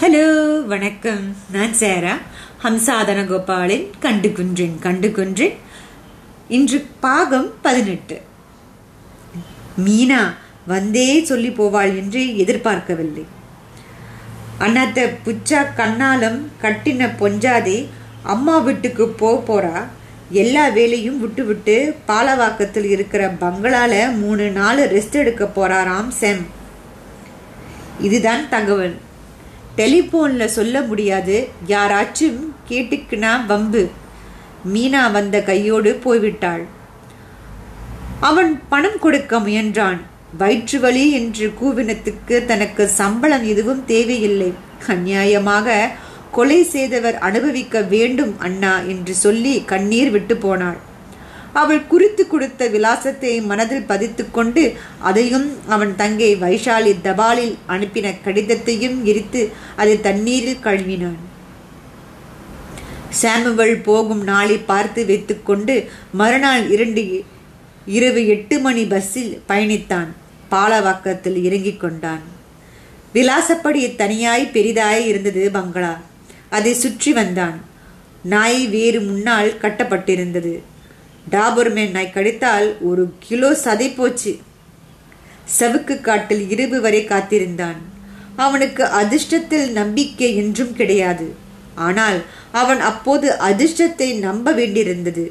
Hello வணக்கம். நான் சேரா. ஹம்சாதன கோபாலின் கண்டு குன்றேன் கண்டு குன்றேன் இன்று பாகம் பதினெட்டு. மீனா வந்தே சொல்லி போவாள் என்று எதிர்பார்க்கவில்லை. அண்ணாத்த புச்சா கண்ணாலம் கட்டின பொஞ்சாதே அம்மா வீட்டுக்கு போக போறா. எல்லா வேலையும் விட்டு விட்டு பாலவாக்கத்தில் இருக்கிற பங்களால மூணு நாள் ரெஸ்ட் எடுக்க போறாராம் செம். இதுதான் தகவல். டெலிஃபோனில் சொல்ல முடியாது. யாராச்சும் கேட்டுக்குனா வம்பு. மீனா வந்த கையோடு போய்விட்டாள். அவன் பணம் கொடுக்க முயன்றான். வயிற்று வலி என்று கூவினத்துக்கு தனக்கு சம்பளம் எதுவும் தேவையில்லை. அந்நியாயமாக கொலை செய்தவர் அனுபவிக்க வேண்டும் அண்ணா என்று சொல்லி கண்ணீர் விட்டு போனாள். அவள் குறித்து கொடுத்த விலாசத்தை மனதில் பதித்து கொண்டு அதையும் அவன் தங்கை வைஷாலி தபாலில் அனுப்பின கடிதத்தையும் எரித்து அதை தண்ணீரில் கழுவினான். சாமுவல் போகும் நாளை பார்த்து வைத்துக்கொண்டு மறுநாள் இரண்டு இரவு எட்டு மணி பஸ்ஸில் பயணித்தான். பாலவாக்கத்தில் இறங்கிக் கொண்டான். விலாசப்படி தனியாய் பெரிதாய் இருந்தது பங்களா. அதை சுற்றி வந்தான். நாய் வேறு முன்னால் கட்டப்பட்டிருந்தது. டாபர்மேன் நாய் கடித்தால் ஒரு கிலோ சதை போச்சு. சவுக்கு காட்டில் இரவு வரை காத்திருந்தான். அவனுக்கு அதிர்ஷ்டத்தில் நம்பிக்கை என்றும் கிடையாது. ஆனால் அவன் அப்போது அதிர்ஷ்டத்தை நம்ப வேண்டியிருந்தது.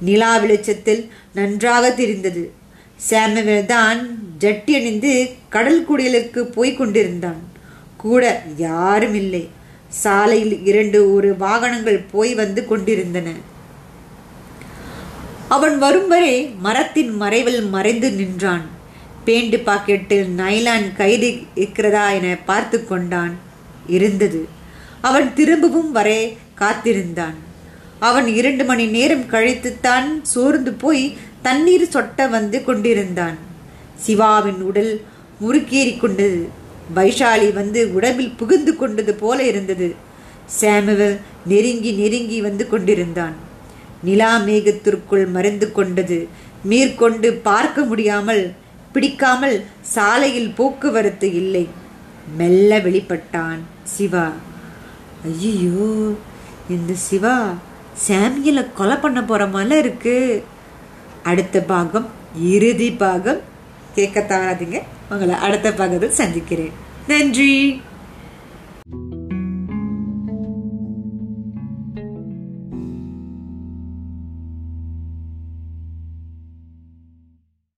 நிலா வெளிச்சத்தில் நன்றாக தெரிந்தது. சாமுவேல் தான் ஜட்டி அணிந்து கடல் குடியலுக்கு போய் கொண்டிருந்தான். கூட யாரும் இல்லை. சாலையில் இரண்டு ஒரு வாகனங்கள் போய் வந்து கொண்டிருந்தன. அவன் வரும் வரை மரத்தின் மறைவில் மறைந்து நின்றான். பேண்டு பாக்கெட்டில் நைலான் கைது இருக்கிறதா என பார்த்து கொண்டான். இருந்தது. அவன் திரும்பவும் வரே காத்திருந்தான். அவன் இரண்டு மணி நேரம் கழித்துத்தான் சோர்ந்து போய் தண்ணீர் சொட்ட வந்து கொண்டிருந்தான். சிவாவின் உடல் முறுக்கேறி கொண்டது. வைஷாலி வந்து உடம்பில் புகுந்து கொண்டது போல இருந்தது. சாமுவல் நெருங்கி நெருங்கி வந்து கொண்டிருந்தான். நிலா மேகத்திற்குள் மறைந்து கொண்டது. மேற்கொண்டு பார்க்க முடியாமல் பிடிக்காமல் சாலையில் போக்குவரத்து இல்லை. மெல்ல வெளிப்பட்டான் சிவா. ஐயோ இந்த சிவா சாமியலை கொலை பண்ண போற மாதிரி இருக்கு. அடுத்த பாகம் இறுதி பாகம். கேட்க தவறாதீங்க. உங்களை அடுத்த பாகத்தில் சந்திக்கிறேன். நன்றி.